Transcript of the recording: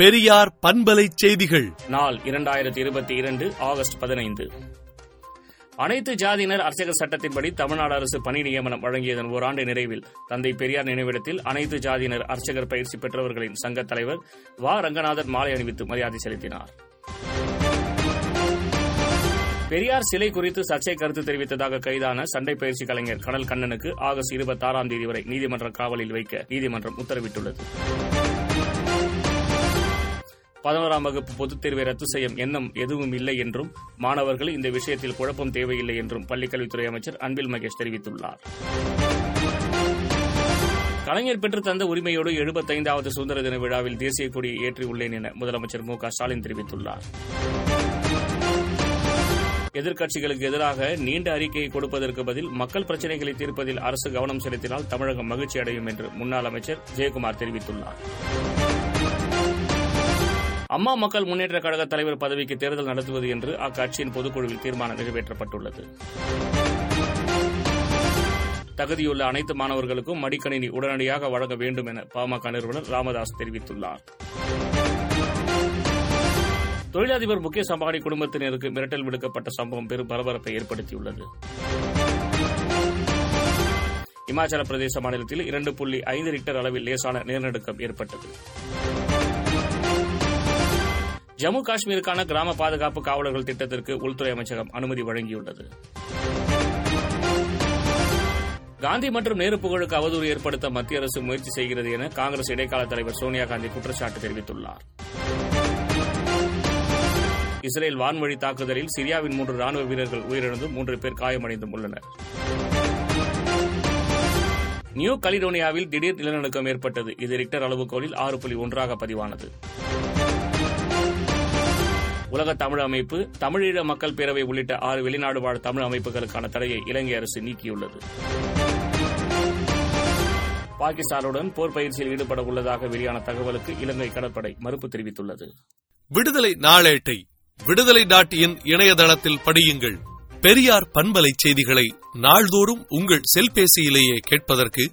பெரியார் பண்பலை செய்திகள். நாள் இரண்டாயிரத்தி இருபத்தி இரண்டு ஆகஸ்ட் பதினைந்து. அனைத்து ஜாதியினர் அர்ச்சகர் சட்டத்தின்படி தமிழ்நாடு அரசு பணி நியமனம் வழங்கியதன் ஓராண்டு நிறைவில் தந்தை பெரியார் நினைவிடத்தில் அனைத்து ஜாதியினர் அர்ச்சகர் பயிற்சி பெற்றவர்களின் சங்க தலைவர் வ. ரங்கநாதன் மாலை அணிவித்து மரியாதை செலுத்தினார். பெரியார் சிலை குறித்து சர்ச்சை கருத்து தெரிவித்ததாக கைதான சண்டை பயிற்சி கலைஞர் கடல் கண்ணனுக்கு ஆகஸ்ட் இருபத்தி ஆறாம் தேதி வரை நீதிமன்ற காவலில் வைக்க நீதிமன்றம் உத்தரவிட்டுள்ளது. பதினோராம் வகுப்பு பொதுத் தேர்வை ரத்து செய்யும் எண்ணம் எதுவும் இல்லை என்றும் மாணவர்கள் இந்த விஷயத்தில் குழப்பம் தேவையில்லை என்றும் பள்ளிக்கல்வித்துறை அமைச்சர் அன்பில் மகேஷ் தெரிவித்துள்ளார். கலைஞர் பெற்று தந்த உரிமையோடு எழுபத்தைந்தாவது சுதந்திர தின விழாவில் தேசிய கொடியை ஏற்றியுள்ளேன் என முதலமைச்சர் மு ஸ்டாலின் தெரிவித்துள்ளார். எதிர்க்கட்சிகளுக்கு எதிராக நீண்ட அறிக்கையை கொடுப்பதற்கு பதில் மக்கள் பிரச்சினைகளை தீர்ப்பதில் அரசு கவனம் செலுத்தினால் தமிழகம் மகிழ்ச்சி அடையும் என்று முன்னாள் அமைச்சர் ஜெயக்குமார் தெரிவித்துள்ளார். அம்மா மக்கள் முன்னேற்ற கழக தலைவர் பதவிக்கு தேர்தல் நடத்துவது என்று அக்கட்சியின் பொதுக்குழுவில் தீர்மானம் நிறைவேற்றப்பட்டுள்ளது. தகுதியுள்ள அனைத்து மாணவர்களுக்கும் மடிக்கணினி உடனடியாக வழங்க வேண்டும் என பாமக நிறுவனர் ராமதாஸ் தெரிவித்துள்ளார். தொழிலதிபர் முகேஷ் அம்பானி குடும்பத்தினருக்கு மிரட்டல் விடுக்கப்பட்ட சம்பவம் பெரும் பரபரப்பை ஏற்படுத்தியுள்ளது. இமாச்சல பிரதேச மாநிலத்தில் இரண்டு புள்ளி ஐந்து ரிக்டர் அளவில் லேசான நிலநடுக்கம் ஏற்பட்டது. ஜம்மு காஷ்மீருக்கான கிராம பாதுகாப்பு காவலர்கள் திட்டத்திற்கு உள்துறை அமைச்சகம் அனுமதி வழங்கியுள்ளது. காந்தி மற்றும் நேரு புகழுக்கு அவதூறு ஏற்படுத்த மத்திய அரசு முயற்சி செய்கிறது என காங்கிரஸ் இடைக்கால தலைவர் சோனியா காந்தி குற்றச்சாட்டு தெரிவித்துள்ளார். இஸ்ரேல் வான்வழி தாக்குதலில் சிரியாவின் மூன்று ராணுவ வீரர்கள் உயிரிழந்தும் மூன்று பேர் காயமடைந்தும் உள்ளனர். நியூ கலிடோனியாவில் திடீர் நிலநடுக்கம் ஏற்பட்டது. இது ரிக்டர் அளவுகோலில் ஆறு புள்ளி ஒன்றாக பதிவானது. உலக தமிழ் அமைப்பு தமிழீழ மக்கள் பேரவை உள்ளிட்ட ஆறு வெளிநாடு வாழ் தமிழ் அமைப்புகளுக்கான தடையை இலங்கை அரசு நீக்கியுள்ளது. பாகிஸ்தானுடன் போர் பயிற்சியில் ஈடுபட உள்ளதாக வெளியான தகவலுக்கு இலங்கை கடற்படை மறுப்பு தெரிவித்துள்ளது. விடுதலை நாளேட்டை விடுதலை டாட் இன் இணையதளத்தில் படியுங்கள். பெரியார் பண்பலை செய்திகளை நாள்தோறும் உங்கள் செல்பேசியிலேயே கேட்பதற்கு